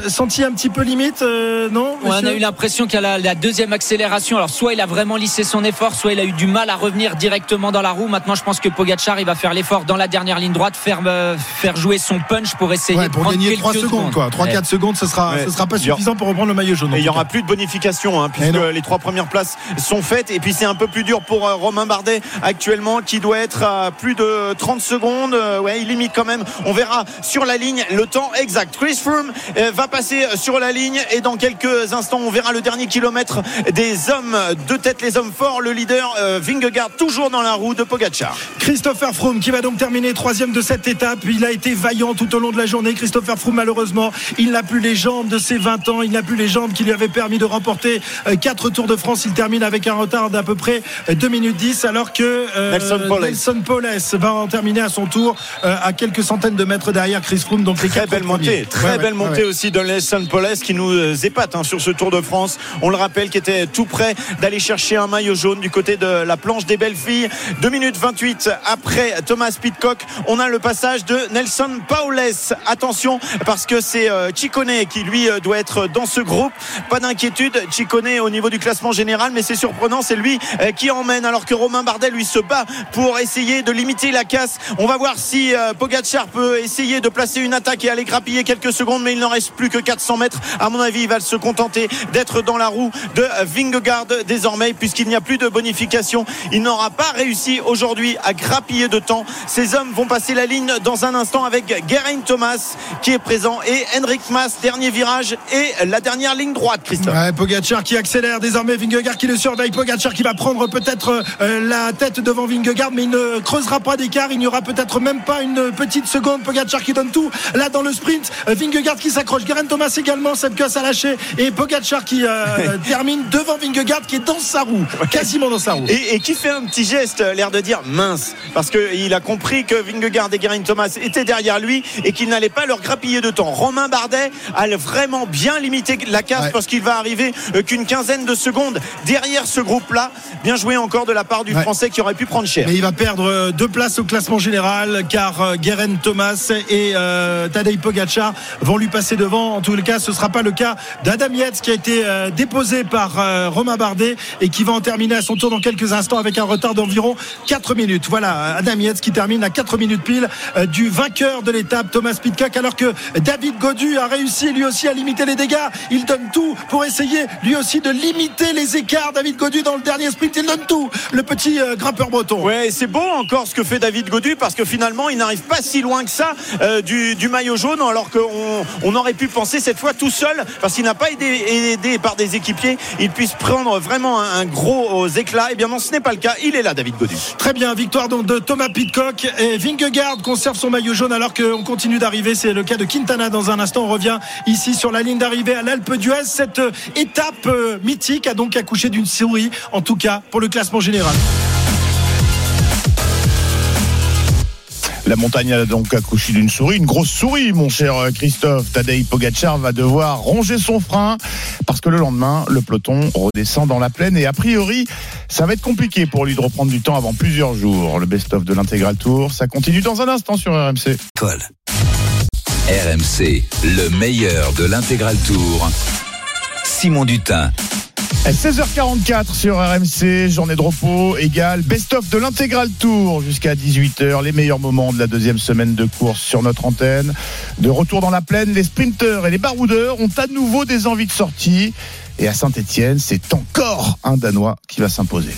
senti un petit peu limite, euh, non Ouais, on a eu l'impression qu'à la, la deuxième accélération, alors soit il a vraiment lissé son effort, soit il a eu du mal à revenir directement dans la roue. Maintenant, je pense que Pogacar, il va faire l'effort dans la dernière ligne droite, faire, euh, faire jouer son punch pour essayer Ouais, de pour prendre gagner quelques 3 secondes, quoi. 3-4 Ouais. secondes, ce sera, Ouais. ce sera pas suffisant pour reprendre le maillot jaune. Et il n'y aura plus de bonification hein, puisque Eh non. les trois premières places sont faites et puis c'est un peu plus dur pour euh, Romain Bardet actuellement qui doit être à plus de 30 secondes Euh, ouais il limite quand même on verra sur la ligne le temps exact Chris Froome euh, va passer sur la ligne et dans quelques instants on verra le dernier kilomètre des hommes de tête les hommes forts le leader Vingegaard toujours dans la roue de Pogacar Christopher Froome qui va donc terminer troisième de cette étape. Il a été vaillant tout au long de la journée. Christopher Froome, malheureusement, il n'a plus les jambes de ses 20 ans. Il n'a plus les jambes qui lui avaient permis de remporter 4 Tours de France. Il termine avec un retard d'à peu près 2 minutes 10 alors que euh, Nelson Poles va en terminer à son tour euh, à quelques centaines de mètres derrière Chris Froome. Donc les Très belle premiers. montée, très Ouais, belle ouais, montée ouais. aussi de Nelson Poles qui nous euh, épate hein, sur ce Tour de France. On le rappelle qui était tout prêt d'aller chercher un maillot jaune du côté de la planche des belles filles. 2 minutes 28 après Thomas Pitcock, on a le passage de Nelson Paules. Attention parce que c'est euh, Chicone qui lui euh, doit être dans ce groupe. Pas d'inquiétude, Chicone au niveau du classement général, mais c'est surprenant, c'est lui euh, qui emmène alors que Romain Bardet lui se bat pour essayer de limiter la casse. On va voir si Pogacar peut essayer de placer une attaque et aller grappiller quelques secondes, mais il n'en reste plus que 400 mètres. À mon avis, il va se contenter d'être dans la roue de Vingegaard désormais, puisqu'il n'y a plus de bonification. Il n'aura pas réussi aujourd'hui à grappiller de temps. Ces hommes vont passer la ligne dans un instant avec Geraint Thomas qui présent. Et Henrik Mas, dernier virage et la dernière ligne droite, Christophe. Ouais, Pogacar qui accélère désormais. Vingegaard qui le surveille. Pogacar qui va prendre peut-être euh, la tête devant Vingegaard mais il ne creusera pas d'écart. Il n'y aura peut-être même pas une petite seconde. Pogacar qui donne tout là dans le sprint. Euh, Vingegaard qui s'accroche. Geraint Thomas également Sepkus a lâché et Pogacar qui euh, termine devant Vingegaard qui est dans sa roue. Quasiment dans sa roue. Et, et qui fait un petit geste, l'air de dire mince, parce qu'il a compris que Vingegaard et Geraint Thomas étaient derrière lui et qu'il n'allait pas leur de temps. Romain Bardet a vraiment bien limité la casse Ouais. parce qu'il va arriver euh, qu'une quinzaine de secondes derrière ce groupe-là. Bien joué encore de la part du Ouais. Français qui aurait pu prendre cher. Mais il va perdre euh, deux places au classement général car euh, Guerin Thomas et euh, Tadej Pogacar vont lui passer devant. En tout cas, ce ne sera pas le cas d'Adam Yates qui a été euh, déposé par euh, Romain Bardet et qui va en terminer à son tour dans quelques instants avec un retard d'environ 4 minutes. Voilà, Adam Yates qui termine à 4 minutes pile du vainqueur de l'étape, Thomas Pitcock, alors que David Godu a réussi lui aussi à limiter les dégâts. Il donne tout pour essayer lui aussi de limiter les écarts. David Godu dans le dernier sprint, il donne tout. Le petit euh, grimpeur breton. Ouais, c'est beau encore ce que fait David Godu parce que finalement il n'arrive pas si loin que ça euh, du, du maillot jaune alors qu'on on aurait pu penser cette fois tout seul parce qu'il n'a pas été aidé par des équipiers il puisse prendre vraiment un, un gros éclat. Et bien non ce n'est pas le cas. Il est là David Godu. Très bien, victoire donc de Thomas Pitcock et Vingegaard conserve son maillot jaune alors qu'on continue d'arriver. C'est le cas de Quintana dans un instant. On revient ici sur la ligne d'arrivée à l'Alpe d'Huez. Cette euh, étape euh, mythique a donc accouché d'une souris, en tout cas pour le classement général. La montagne a donc accouché d'une souris, une grosse souris, mon cher euh, Christophe. Tadej Pogacar va devoir ronger son frein parce que le lendemain, le peloton redescend dans la plaine et a priori, ça va être compliqué pour lui de reprendre du temps avant plusieurs jours. Le best-of de l'intégral tour, ça continue dans un instant sur RMC. RMC, le meilleur de l'intégral tour. Simon Dutin. 16h44 sur RMC, journée de repos égale best-of de l'intégral tour jusqu'à 18h, les meilleurs moments de la deuxième semaine de course sur notre antenne. De retour dans la plaine, les sprinteurs et les baroudeurs ont à nouveau des envies de sortie. Et à Saint-Etienne, c'est encore un Danois qui va s'imposer.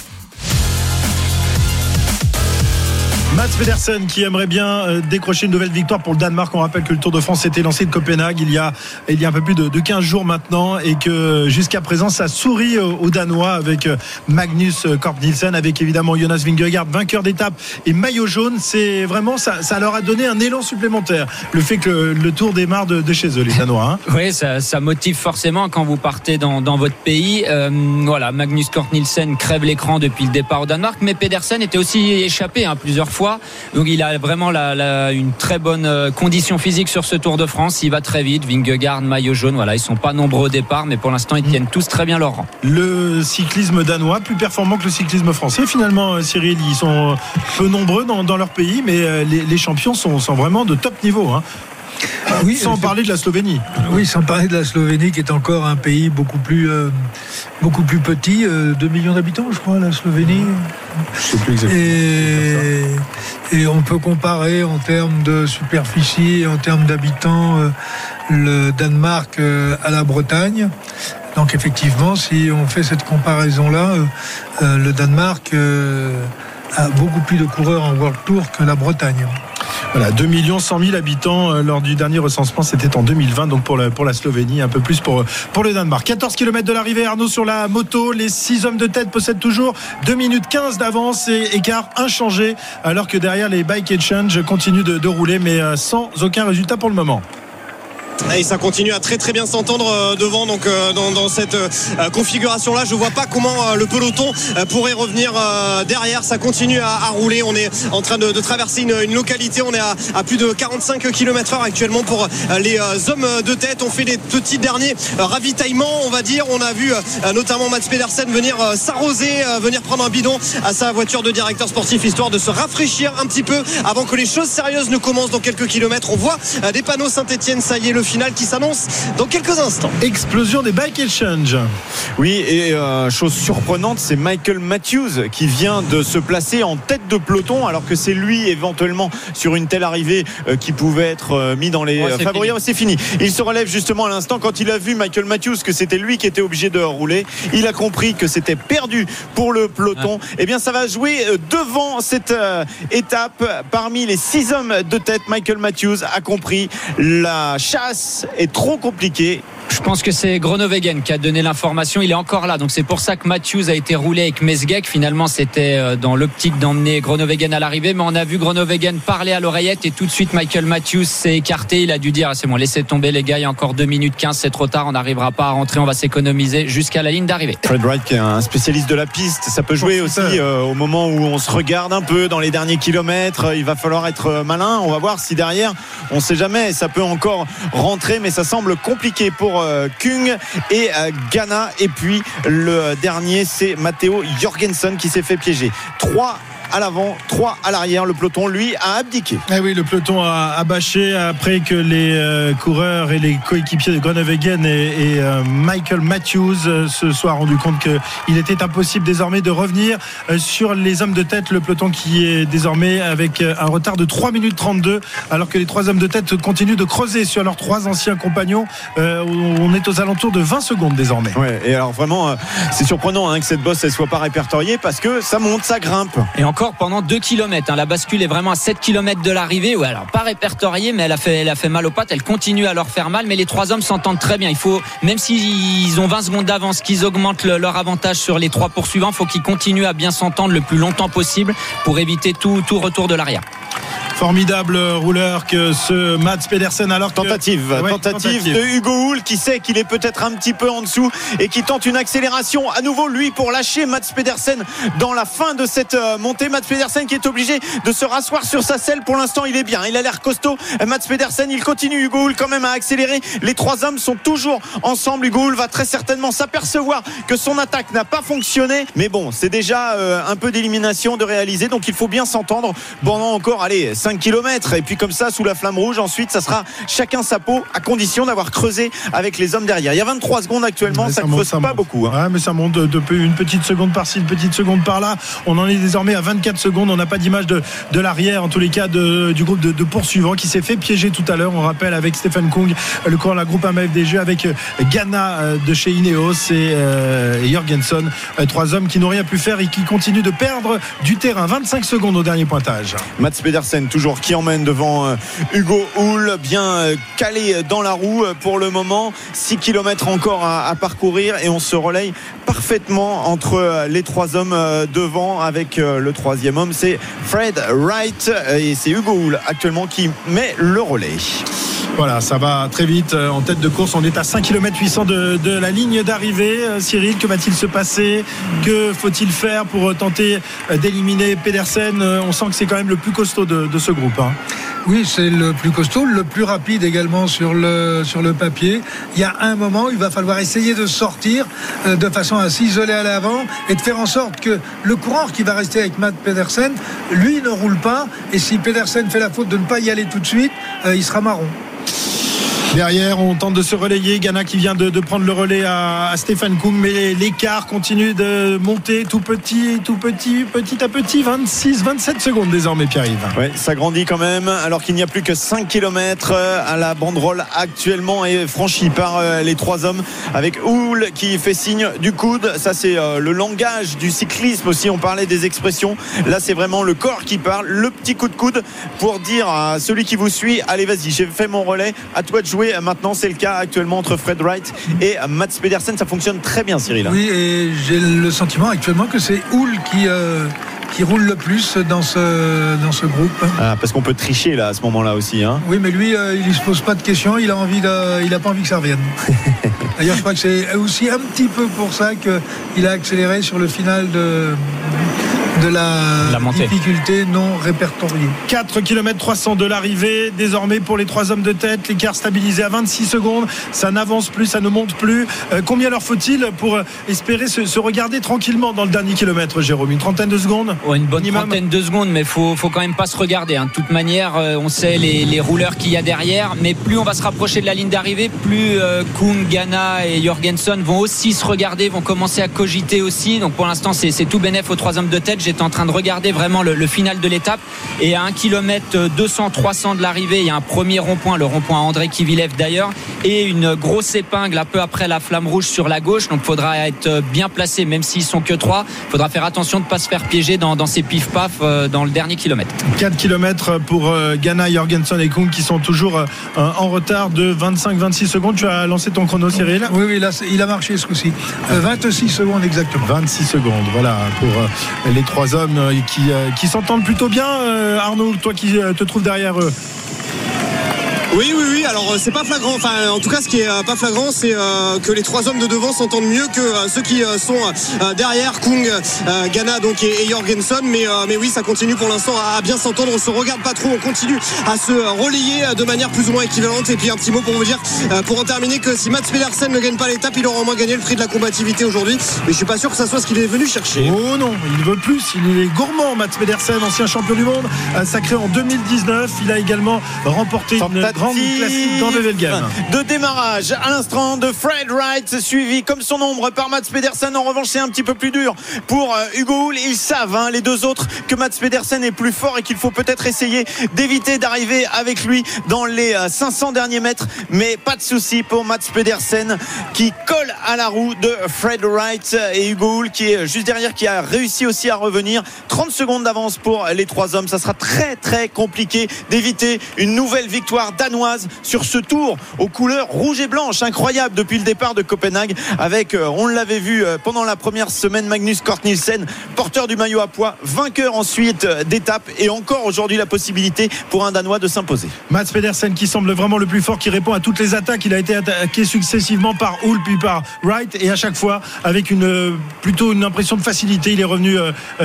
Mats Pedersen qui aimerait bien euh, décrocher une nouvelle victoire pour le Danemark. On rappelle que le Tour de France s'était lancé de Copenhague il y a, il y a un peu plus de, de 15 jours maintenant et que jusqu'à présent ça sourit aux, aux Danois avec euh, Magnus Kort Nielsen, avec évidemment Jonas Vingegaard, vainqueur d'étape et maillot jaune. C'est vraiment ça, leur a donné un élan supplémentaire. Le fait que le, Tour démarre de, chez eux, les Danois. hein. Oui, ça, motive forcément quand vous partez dans, votre pays. Euh, voilà, Magnus Kort Nielsen crève l'écran depuis le départ au Danemark, mais Pedersen était aussi échappé hein, plusieurs fois. Donc il a vraiment la, la- une très bonne euh, condition physique sur ce Tour de France. Il va très vite. Vingegaard, maillot jaune, voilà, ils sont pas nombreux au départ, mais pour l'instant ils tiennent tous très bien leur rang. Le cyclisme danois plus performant que le cyclisme français. Finalement, euh, Cyril, ils sont peu nombreux dans, dans leur pays, mais euh, les, les champions sont, sont vraiment de top niveau. hein. Oui, Sans c'est- parler de la Slovénie. Oui, sans parler de la Slovénie, qui est encore un pays beaucoup plus, euh, beaucoup plus petit, euh, 2 millions d'habitants, je crois, la Slovénie. Je sais plus exactement. Et, et on peut comparer en termes de superficie, en termes d'habitants, euh, le Danemark euh, à la Bretagne. Donc effectivement, si on fait cette comparaison-là, euh, euh, le Danemark euh, a beaucoup plus de coureurs en World Tour que la Bretagne. Voilà, 2 millions 100 000 habitants euh, lors du dernier recensement, c'était en 2020, donc pour la, pour la Slovénie, un peu plus pour, pour le Danemark. 14 km de l'arrivée, Arnaud sur la moto. Les 6 hommes de tête possèdent toujours 2 minutes 15 d'avance et écart inchangé, alors que derrière les Bike Exchange continuent de, de rouler, mais euh, sans aucun résultat pour le moment. Et ça continue à très très bien s'entendre euh, devant donc euh, dans, cette euh, configuration là je vois pas comment le peloton pourrait revenir derrière. Ça continue à, rouler. On est en train de, traverser une, localité. On est à, plus de 45 km heure actuellement pour les hommes de tête. On fait les petits derniers ravitaillements on va dire. On a vu notamment Mats Pedersen venir s'arroser venir prendre un bidon à sa voiture de directeur sportif histoire de se rafraîchir un petit peu avant que les choses sérieuses ne commencent. Dans quelques kilomètres on voit des panneaux Saint-Etienne ça y est le final qui s'annonce dans quelques instants Explosion des bike exchange. Oui, et euh, chose surprenante, c'est Michael Matthews qui vient de se placer en tête de peloton, alors que c'est lui éventuellement sur une telle arrivée euh, qui pouvait être euh, mis dans les Ouais, c'est favoris. C'est fini. Il se relève justement à l'instant quand il a vu Michael Matthews que c'était lui qui était obligé de rouler. Il a compris que c'était perdu pour le peloton. Eh bien, ça va jouer devant cette euh, étape. Parmi les six hommes de tête, Michael Matthews a compris la chasse est trop compliquée. Je pense que c'est Gronovegen qui a donné l'information. Il est encore là. Donc c'est pour ça que Matthews a été roulé avec Mesgek. Finalement, c'était euh, dans l'optique d'emmener Gronovegen à l'arrivée. Mais on a vu Gronovegen parler à l'oreillette et tout de suite Michael Matthews s'est écarté. Il a dû dire, Ah, c'est bon, laissez tomber les gars. Il y a encore 2 minutes 15. C'est trop tard. On n'arrivera pas à rentrer. On va s'économiser jusqu'à la ligne d'arrivée. Fred Wright qui est un spécialiste de la piste, ça peut jouer aussi euh, au moment où on se regarde un peu dans les derniers kilomètres. Il va falloir être euh, malin. On va voir si derrière, on sait jamais, ça peut encore rentrer, mais ça semble compliqué pour euh, Kung et euh, Ghana. Et puis le dernier, c'est Matteo Jorgensen qui s'est fait piéger. 3 à l'avant, 3 à l'arrière. Le peloton, lui, a abdiqué. Eh oui, le peloton a, a bâché après que les euh, coureurs et les coéquipiers de Groenewegen et, et, euh, Michael Matthews euh, se soient rendus compte qu'il était impossible désormais de revenir euh, sur les hommes de tête. Le peloton qui est désormais avec euh, un retard de 3 minutes 32, alors que les trois hommes de tête continuent de creuser sur leurs trois anciens compagnons. Euh, on est aux alentours de 20 secondes désormais. Ouais, et alors vraiment, euh, c'est surprenant hein, que cette bosse elle soit pas répertoriée parce que ça monte, ça grimpe. Et encore pendant 2 km. La bascule est vraiment à 7 km de l'arrivée. Ouais, alors pas répertoriée, mais elle a, fait, mal aux pattes. Elle continue à leur faire mal. Mais les trois hommes s'entendent très bien. Il faut, même s'ils ont 20 secondes d'avance, qu'ils augmentent le- leur avantage sur les trois poursuivants, il faut qu'ils continuent à bien s'entendre le plus longtemps possible pour éviter tout, tout retour de l'arrière. Formidable rouleur que ce Mats Pedersen alors que- Tentative, Ouais, tentative, de Hugo Hull qui sait qu'il est peut-être un petit peu en dessous et qui tente une accélération à nouveau lui pour lâcher Mats Pedersen dans la fin de cette euh, montée. Mats Pedersen qui est obligé de se rasseoir sur sa selle. Pour l'instant, il est bien, il a l'air costaud. Mats Pedersen, il continue. Hugo Hull quand même à accélérer. Les trois hommes sont toujours ensemble. Hugo Hull va très certainement s'apercevoir que son attaque n'a pas fonctionné. Mais bon, c'est déjà euh, un peu d'élimination de réaliser. Donc il faut bien s'entendre pendant encore, allez, 5 km. Et puis comme ça, sous la flamme rouge, ensuite, ça sera chacun sa peau à condition d'avoir creusé avec les hommes derrière. Il y a 23 secondes actuellement, ça ne monte, creuse ça pas monte. beaucoup. hein. Ouais, mais ça monte de, de peu- une petite seconde par-ci, une petite seconde par-là. On en est désormais à 24 secondes. On n'a pas d'image de, de l'arrière, en tous les cas, de- du groupe de, de poursuivants qui s'est fait piéger tout à l'heure. On rappelle avec Stephen Kung, le coureur de la groupe AMFDG, avec euh, Ghana euh, de chez Ineos et, euh, Jorgensen. Euh, Trois hommes qui n'ont rien pu faire et qui continuent de perdre du terrain. 25 secondes au dernier pointage. Mats Pedersen toujours qui emmène devant euh, Hugo Hull bien euh, calé dans la roue euh, pour le moment. 6 km encore à, parcourir et on se relaye parfaitement entre les trois hommes devant avec le troisième homme. C'est Fred Wright et c'est Hugo Hull actuellement qui met le relais Voilà, ça va très vite euh, en tête de course. On est à 5 km 800 de, la ligne d'arrivée. Euh, Cyril, que va-t-il se passer? Que faut-il faire pour euh, tenter d'éliminer Pedersen? On sent que c'est quand même le plus costaud de, ce groupe. hein. Oui, c'est le plus costaud, le plus rapide également sur le, sur le papier. Il y a un moment il va falloir essayer de sortir de façon à s'isoler à l'avant et de faire en sorte que le coureur qui va rester avec Matt Pedersen, lui ne roule pas. Et si Pedersen fait la faute de ne pas y aller tout de suite, il sera marron. Derrière, on tente de se relayer. Ghana qui vient de, prendre le relais à, Stéphane Kung, mais l'écart continue de monter tout petit, tout petit, petit à petit. 26, 27 secondes désormais, Pierre-Yves. Ouais, ça grandit quand même, alors qu'il n'y a plus que 5 km à la banderole actuellement est franchie par euh, les trois hommes avec Hull qui fait signe du coude. Ça, c'est euh, le langage du cyclisme aussi. On parlait des expressions. Là, c'est vraiment le corps qui parle, le petit coup de coude pour dire à celui qui vous suit Allez, vas-y, j'ai fait mon relais, à toi de jouer. Maintenant, c'est le cas actuellement entre Fred Wright et Mats Pedersen. Ça fonctionne très bien, Cyril. Oui, et j'ai le sentiment actuellement que c'est Hull qui, euh, qui roule le plus dans ce, dans ce groupe. Ah, parce qu'on peut tricher là à ce moment-là aussi. Hein. Oui, mais lui, euh, il ne se pose pas de questions. Il a envie de, il a pas envie que ça revienne. D'ailleurs, je crois que c'est aussi un petit peu pour ça qu'il a accéléré sur le final de de la, difficulté non répertoriée. 4 km 300 de l'arrivée. Désormais, pour les trois hommes de tête, l'écart stabilisé à 26 secondes. Ça n'avance plus, ça ne monte plus. Euh, combien leur faut-il pour euh, espérer se, se regarder tranquillement dans le dernier kilomètre, Jérôme? Une trentaine de secondes? Une bonne Minimum. trentaine de secondes, mais faut, faut quand même pas se regarder. hein. De toute manière, euh, on sait les, les rouleurs qu'il y a derrière, mais plus on va se rapprocher de la ligne d'arrivée, plus euh, Kung, Ghana et Jorgensen vont aussi se regarder, vont commencer à cogiter aussi. Donc pour l'instant, c'est c'est tout bénef aux trois hommes de tête. J'étais en train de regarder vraiment le, le final de l'étape. Et à 1 km 200, 300 de l'arrivée, il y a un premier rond-point, le rond-point André Kivilev d'ailleurs, et une grosse épingle un peu après la flamme rouge sur la gauche. Donc il faudra être bien placé, même s'ils sont que trois. Il faudra faire attention de ne pas se faire piéger dans, dans ces pif-paf euh, dans le dernier kilomètre. 4 km pour euh, Ghana, Jorgensen et Kung qui sont toujours euh, en retard de 25-26 secondes. Tu as lancé ton chrono, Cyril? Oui, oui, là, il a marché ce coup-ci. Euh, 26 secondes exactement. 26 secondes, voilà, pour les trois hommes euh, qui, euh, qui s'entendent plutôt bien. Euh, Arnaud, toi qui te trouves derrière eux. Oui, oui, oui. Alors, euh, c'est pas flagrant. Enfin, en tout cas, ce qui est euh, pas flagrant, c'est euh, que les trois hommes de devant s'entendent mieux que euh, ceux qui euh, sont euh, derrière, Kung, euh, Ghana, donc et, Jorgensen. Mais, euh, mais oui, ça continue pour l'instant à, bien s'entendre. On se regarde pas trop. On continue à se euh, relayer euh, de manière plus ou moins équivalente. Et puis un petit mot pour vous dire, euh, pour en terminer, que si Mats Pedersen ne gagne pas l'étape, il aura au moins gagné le prix de la combativité aujourd'hui. Mais je suis pas sûr que ça soit ce qu'il est venu chercher. Oh non, il veut plus. Il est gourmand, Mats Pedersen, ancien champion du monde, euh, sacré en 2019. Il a également remporté une grande classique dans le Velgame. de démarrage à l'instant de Fred Wright suivi comme son ombre par Mats Pedersen. En revanche c'est un petit peu plus dur pour euh, Hugo Hull. Ils savent hein, les deux autres que Mats Pedersen est plus fort et qu'il faut peut-être essayer d'éviter d'arriver avec lui dans les euh, 500 derniers mètres. Mais pas de souci pour Mats Pedersen qui colle à la roue de Fred Wright et Hugo Hull qui est juste derrière qui a réussi aussi à revenir. 30 secondes d'avance pour les trois hommes. Ça sera très très compliqué d'éviter une nouvelle victoire danoise sur ce tour aux couleurs rouge et blanche incroyable depuis le départ de Copenhague avec euh, on l'avait vu euh, pendant la première semaine Magnus Kort Nielsen porteur du maillot à poids vainqueur ensuite euh, d'étape et encore aujourd'hui la possibilité pour un danois de s'imposer Mats Pedersen qui semble vraiment le plus fort, qui répond à toutes les attaques. Il a été attaqué successivement par Hull puis par Wright et à chaque fois avec une plutôt une impression de facilité. Il est revenu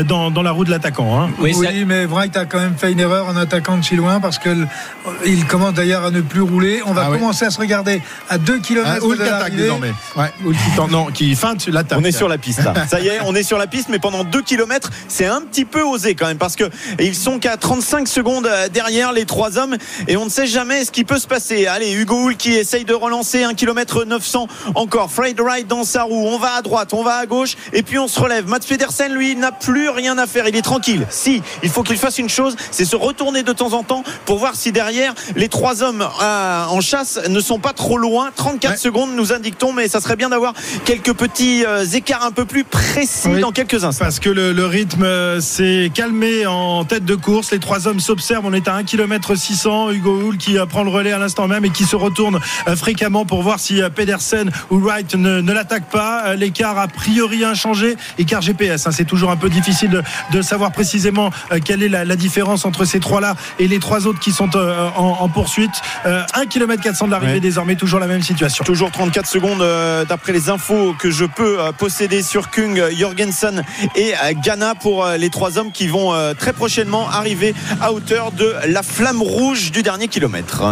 dans, dans la roue de l'attaquant. hein. Oui, Oui, ça- mais Wright a quand même fait une erreur en attaquant de si loin parce qu'il commence d'ailleurs à ne plus rouler. On va Ah commencer à se regarder à 2 km Ah, de qui attaque l'arrivée. désormais. Ouais, qui non, qui feinte l'attaque. On est sur la piste là. Ça y est, on est sur la piste, mais pendant 2 km, c'est un petit peu osé quand même parce que ils sont qu'à 35 secondes euh, derrière les trois hommes et on ne sait jamais ce qui peut se passer. Allez, Hugo Hull qui essaye de relancer 1 km 900 encore. Fred Wright dans sa roue. On va à droite, on va à gauche et puis on se relève. Mats Pedersen, lui, n'a plus rien à faire. Il est tranquille. Si, il faut qu'il fasse une chose, c'est se retourner de temps en temps pour voir si derrière les trois hommes euh, en chasse ne sont pas trop loin. 34 Ouais. secondes nous indiquons, mais ça serait bien d'avoir quelques petits euh, écarts un peu plus précis Oui. dans quelques instants. Parce que le, le rythme euh, s'est calmé en tête de course. Les trois hommes s'observent. On est à 1 km 600. Hugo Hull qui prend le relais à l'instant même et qui se retourne fréquemment pour voir si Pedersen ou Wright ne, ne l'attaque pas. L'écart a priori inchangé. Écart GPS. hein. C'est toujours un peu difficile de, de savoir précisément quelle est la, la différence entre ces trois-là et les trois autres qui sont en, en poursuite. Euh, 1 km 400 de l'arrivée Ouais. désormais. Toujours la même situation. Toujours 34 secondes euh, d'après les infos que je peux euh, posséder sur Kung, Jorgensen et euh, Ghana pour euh, les trois hommes qui vont euh, très prochainement arriver à hauteur de la flamme rouge du dernier kilomètre.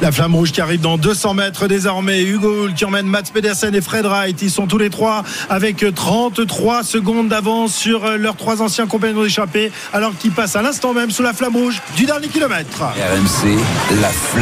La flamme rouge qui arrive dans 200 mètres désormais. Hugo Hull qui emmène Mats Pedersen et Fred Wright. Ils sont tous les trois avec 33 secondes d'avance sur leurs trois anciens compagnons d'échappée alors qu'ils passent à l'instant même sous la flamme rouge du dernier kilomètre. RMC, la flamme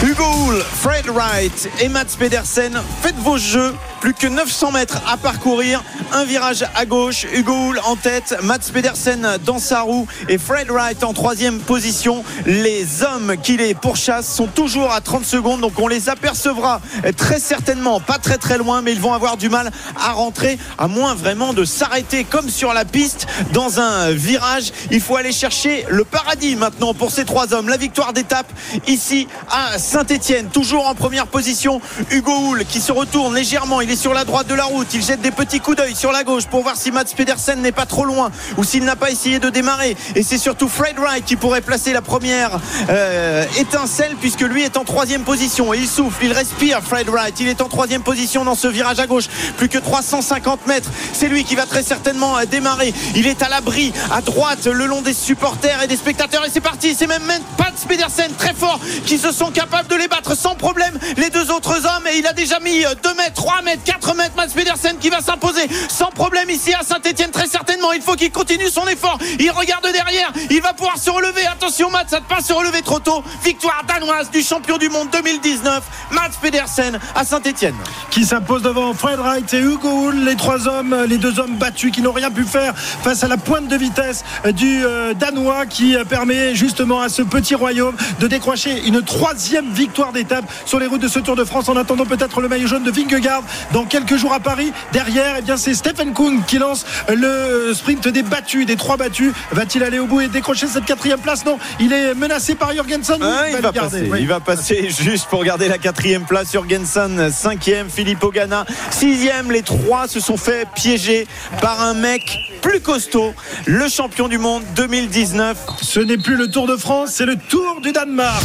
Hugo Fred Wright et Mats Pedersen, faites vos jeux. Plus que 900 mètres à parcourir. Un virage à gauche. Hugo Hull en tête. Mats Pedersen dans sa roue. Et Fred Wright en troisième position. Les hommes qui les pourchassent sont toujours à 30 secondes. Donc on les apercevra très certainement. Pas très très loin. Mais ils vont avoir du mal à rentrer. À moins vraiment de s'arrêter comme sur la piste dans un virage. Il faut aller chercher le paradis maintenant pour ces trois hommes. La victoire d'étape ici à Saint-Etienne. Toujours en première position. Hugo Hull qui se retourne légèrement. Sur la droite de la route. Il jette des petits coups d'œil sur la gauche pour voir si Mats Pedersen n'est pas trop loin ou s'il n'a pas essayé de démarrer. Et c'est surtout Fred Wright qui pourrait placer la première euh, étincelle puisque lui est en troisième position. Et il souffle, il respire Fred Wright. Il est en troisième position dans ce virage à gauche. Plus que 350 mètres. C'est lui qui va très certainement euh, démarrer. Il est à l'abri à droite le long des supporters et des spectateurs. Et c'est parti. C'est même Mats Pedersen très fort qui se sont capables de les battre sans problème. Les deux autres hommes. Et il a déjà mis 2 mètres, 3 mètres, 4 mètres. Mats Pedersen qui va s'imposer sans problème ici à Saint-Etienne. Très certainement. Il faut qu'il continue son effort. Il regarde derrière. Il va pouvoir se relever. Attention, Mats, ça ne pas se relever trop tôt. Victoire danoise du champion du monde 2019. Mats Pedersen à Saint-Etienne. Qui s'impose devant Fred Wright et Hugo Hull, les trois hommes, les deux hommes battus qui n'ont rien pu faire face à la pointe de vitesse du euh, Danois qui euh, permet justement à ce petit royaume de décrocher une troisième victoire d'étape sur les routes de ce Tour de France en attendant peut-être le maillot jaune de Vingegaard dans quelques jours à Paris. Derrière, eh bien, c'est Stephen Kung qui lance le sprint des battus, des trois battus. Va-t-il aller au bout et décrocher cette quatrième place? Non, il est menacé par Jorgensen. Ah, il, va passer, il va passer juste pour garder la quatrième place. Jorgensen, cinquième. Philippe Ogana, sixième. Les trois se sont fait piéger par un mec plus costaud, le champion du monde 2019. Ce n'est plus le Tour de France, c'est le Tour du Danemark.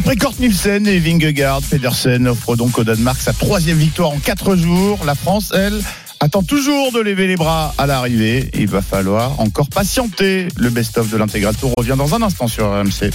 Après Kort Nielsen et Vingegaard, Pedersen offre donc au Danemark sa troisième victoire en quatre jours. La France, elle, attend toujours de lever les bras à l'arrivée. Il va falloir encore patienter. Le best-of de l'intégral tour revient dans un instant sur RMC.